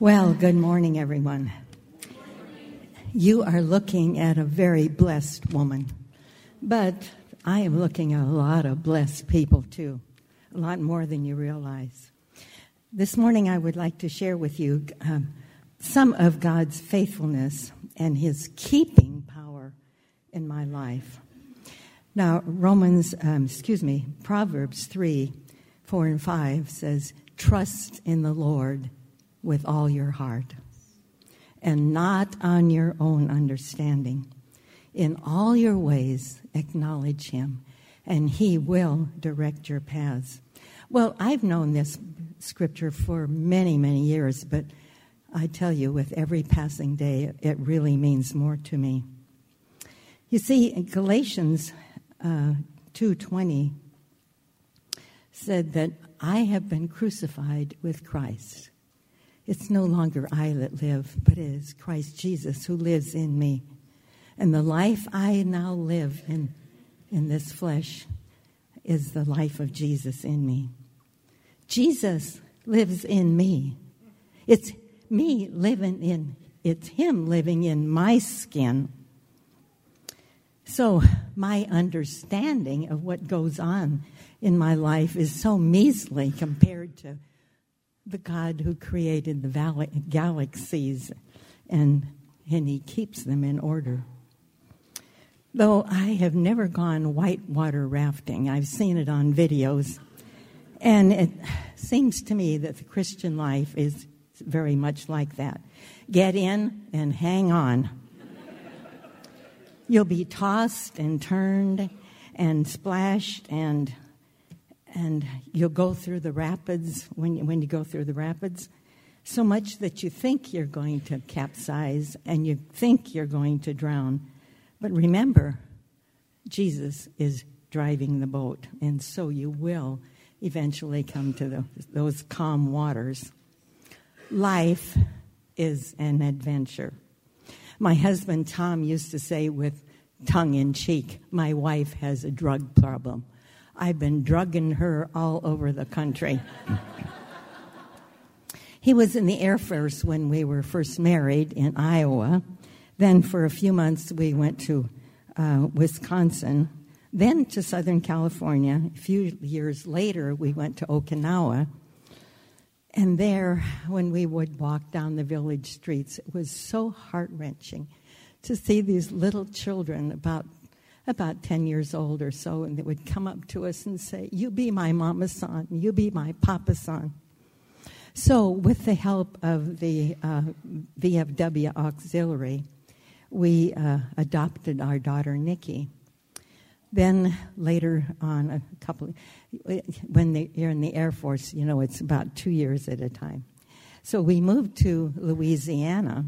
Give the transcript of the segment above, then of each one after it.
Well, good morning, everyone. You are looking at a very blessed woman, but I am looking at a lot of blessed people too, a lot more than you realize. This morning, I would like to share with you um, some of God's faithfulness and His keeping power in my life. Now, Romans, um, excuse me, Proverbs 3 4 and 5 says, Trust in the Lord with all your heart and not on your own understanding. In all your ways, acknowledge him, and he will direct your paths. Well, I've known this scripture for many, many years, but I tell you, with every passing day, it really means more to me. You see, Galatians uh, 2.20 said that I have been crucified with Christ. It's no longer I that live, but it is Christ Jesus who lives in me. And the life I now live in, in this flesh is the life of Jesus in me. Jesus lives in me. It's me living in, it's Him living in my skin. So, my understanding of what goes on in my life is so measly compared to the God who created the galaxies and, and He keeps them in order. Though I have never gone whitewater rafting, I've seen it on videos. And it seems to me that the Christian life is very much like that. Get in and hang on. You'll be tossed and turned and splashed and and you'll go through the rapids when you, when you go through the rapids. So much that you think you're going to capsize and you think you're going to drown. But remember jesus is driving the boat and so you will eventually come to the, those calm waters. Life is an adventure. My husband Tom used to say with tongue in cheek, My wife has a drug problem. I've been drugging her all over the country. he was in the Air Force when we were first married in Iowa. Then, for a few months, we went to uh, Wisconsin, then to Southern California. A few years later, we went to Okinawa. And there, when we would walk down the village streets, it was so heart wrenching to see these little children, about about 10 years old or so, and they would come up to us and say, You be my mama son, you be my papa son. So, with the help of the uh, VFW Auxiliary, we uh, adopted our daughter Nikki. Then later on, a couple, when they, you're in the Air Force, you know, it's about two years at a time. So we moved to Louisiana,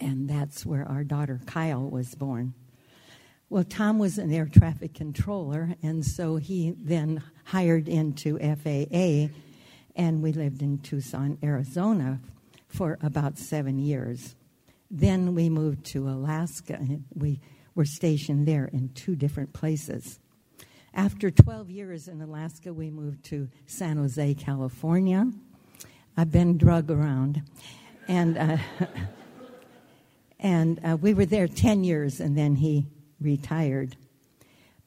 and that's where our daughter Kyle was born. Well, Tom was an air traffic controller, and so he then hired into FAA, and we lived in Tucson, Arizona for about seven years. Then we moved to Alaska. and We were stationed there in two different places. After 12 years in Alaska, we moved to San Jose, California. I've been drug around. And, uh, and uh, we were there 10 years, and then he retired.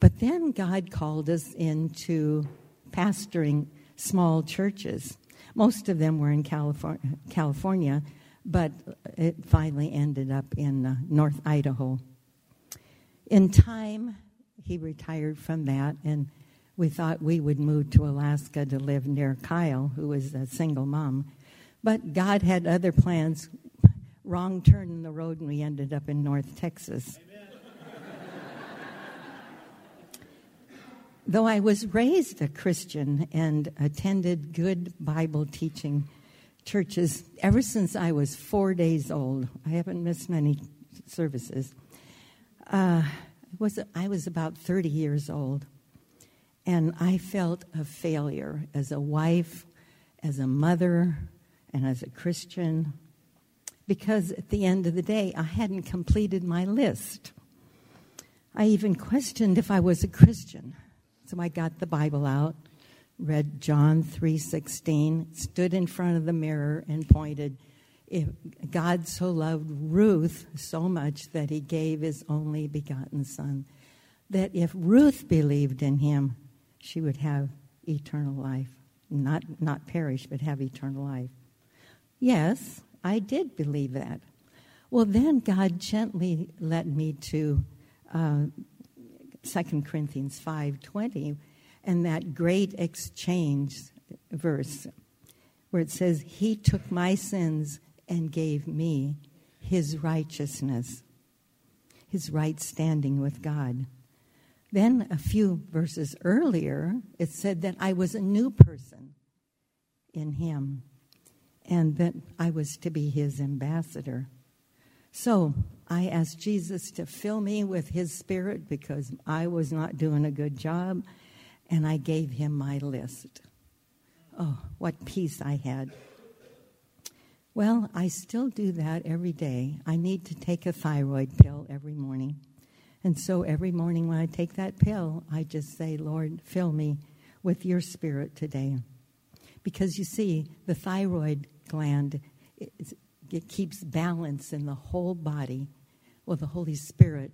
But then God called us into pastoring small churches. Most of them were in California, California but it finally ended up in uh, North Idaho. In time, he retired from that, and we thought we would move to Alaska to live near Kyle, who was a single mom. But God had other plans. Wrong turn in the road, and we ended up in North Texas. Though I was raised a Christian and attended good Bible teaching churches ever since I was four days old, I haven't missed many services. Uh, was I was about 30 years old, and I felt a failure as a wife, as a mother, and as a Christian, because at the end of the day, I hadn't completed my list. I even questioned if I was a Christian. So I got the Bible out, read John 3:16, stood in front of the mirror and pointed, if God so loved Ruth so much that he gave his only begotten son, that if Ruth believed in him, she would have eternal life. Not, not perish, but have eternal life. Yes, I did believe that. Well, then God gently led me to uh, 2 Corinthians 5.20 and that great exchange verse where it says, He took my sins and gave me his righteousness, his right standing with God. Then, a few verses earlier, it said that I was a new person in him and that I was to be his ambassador. So I asked Jesus to fill me with his spirit because I was not doing a good job, and I gave him my list. Oh, what peace I had. Well, I still do that every day. I need to take a thyroid pill every morning. And so every morning when I take that pill, I just say, Lord, fill me with your spirit today. Because you see, the thyroid gland, it keeps balance in the whole body. Well, the Holy Spirit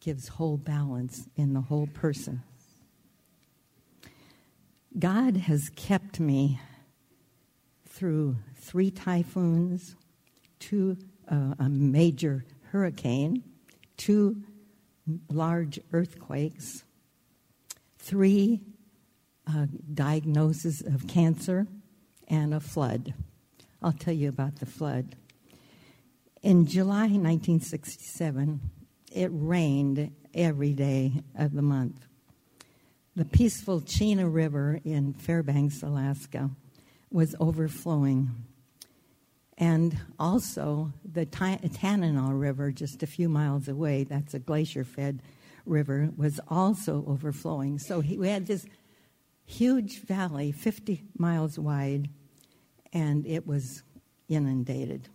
gives whole balance in the whole person. God has kept me through three typhoons, two, uh, a major hurricane, two large earthquakes, three uh, diagnoses of cancer, and a flood. I'll tell you about the flood. In July 1967, it rained every day of the month. The peaceful Chena River in Fairbanks, Alaska, was overflowing. And also, the Tanana River, just a few miles away, that's a glacier fed river, was also overflowing. So we had this huge valley, 50 miles wide, and it was inundated.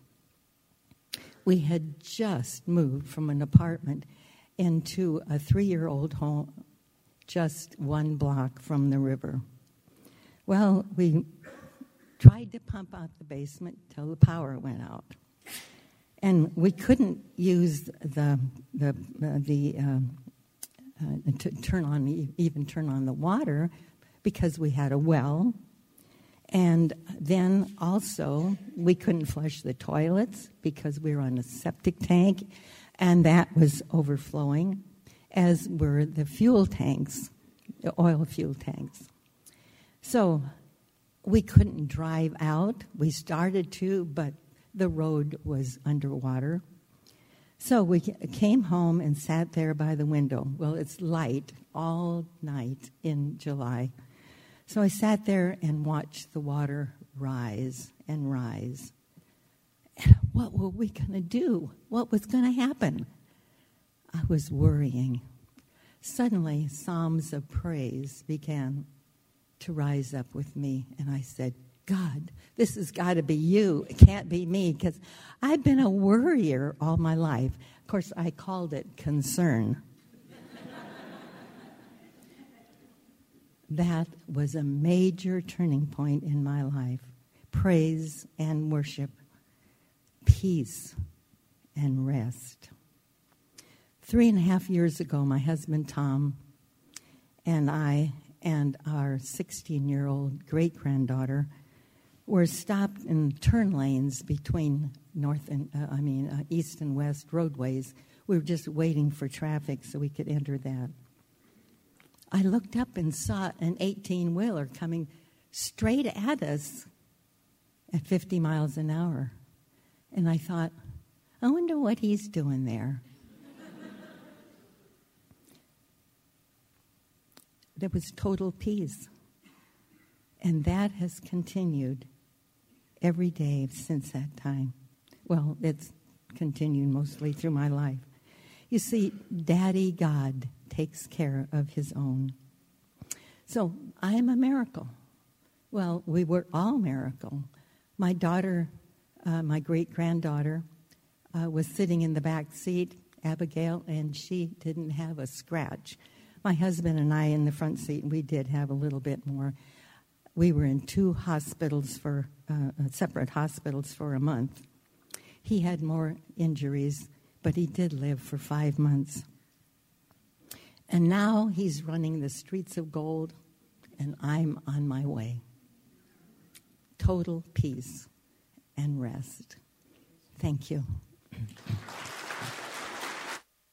We had just moved from an apartment into a three year old home just one block from the river. Well, we tried to pump out the basement till the power went out. And we couldn't use the, the, uh, the uh, uh, to turn on, even turn on the water because we had a well. And then also, we couldn't flush the toilets because we were on a septic tank, and that was overflowing, as were the fuel tanks, the oil fuel tanks. So we couldn't drive out. We started to, but the road was underwater. So we came home and sat there by the window. Well, it's light all night in July. So I sat there and watched the water rise and rise. What were we going to do? What was going to happen? I was worrying. Suddenly, Psalms of praise began to rise up with me. And I said, God, this has got to be you. It can't be me because I've been a worrier all my life. Of course, I called it concern. That was a major turning point in my life praise and worship, peace and rest. Three and a half years ago, my husband Tom and I and our 16 year old great granddaughter were stopped in turn lanes between north and uh, I mean uh, east and west roadways. We were just waiting for traffic so we could enter that. I looked up and saw an 18 wheeler coming straight at us at 50 miles an hour. And I thought, I wonder what he's doing there. there was total peace. And that has continued every day since that time. Well, it's continued mostly through my life. You see, Daddy God takes care of his own. So I am a miracle. Well, we were all miracle. My daughter, uh, my great granddaughter, uh, was sitting in the back seat, Abigail, and she didn't have a scratch my husband and I in the front seat, we did have a little bit more. We were in two hospitals for uh, uh, separate hospitals for a month. He had more injuries, but he did live for five months. And now he's running the streets of gold, and I'm on my way. Total peace and rest. Thank you.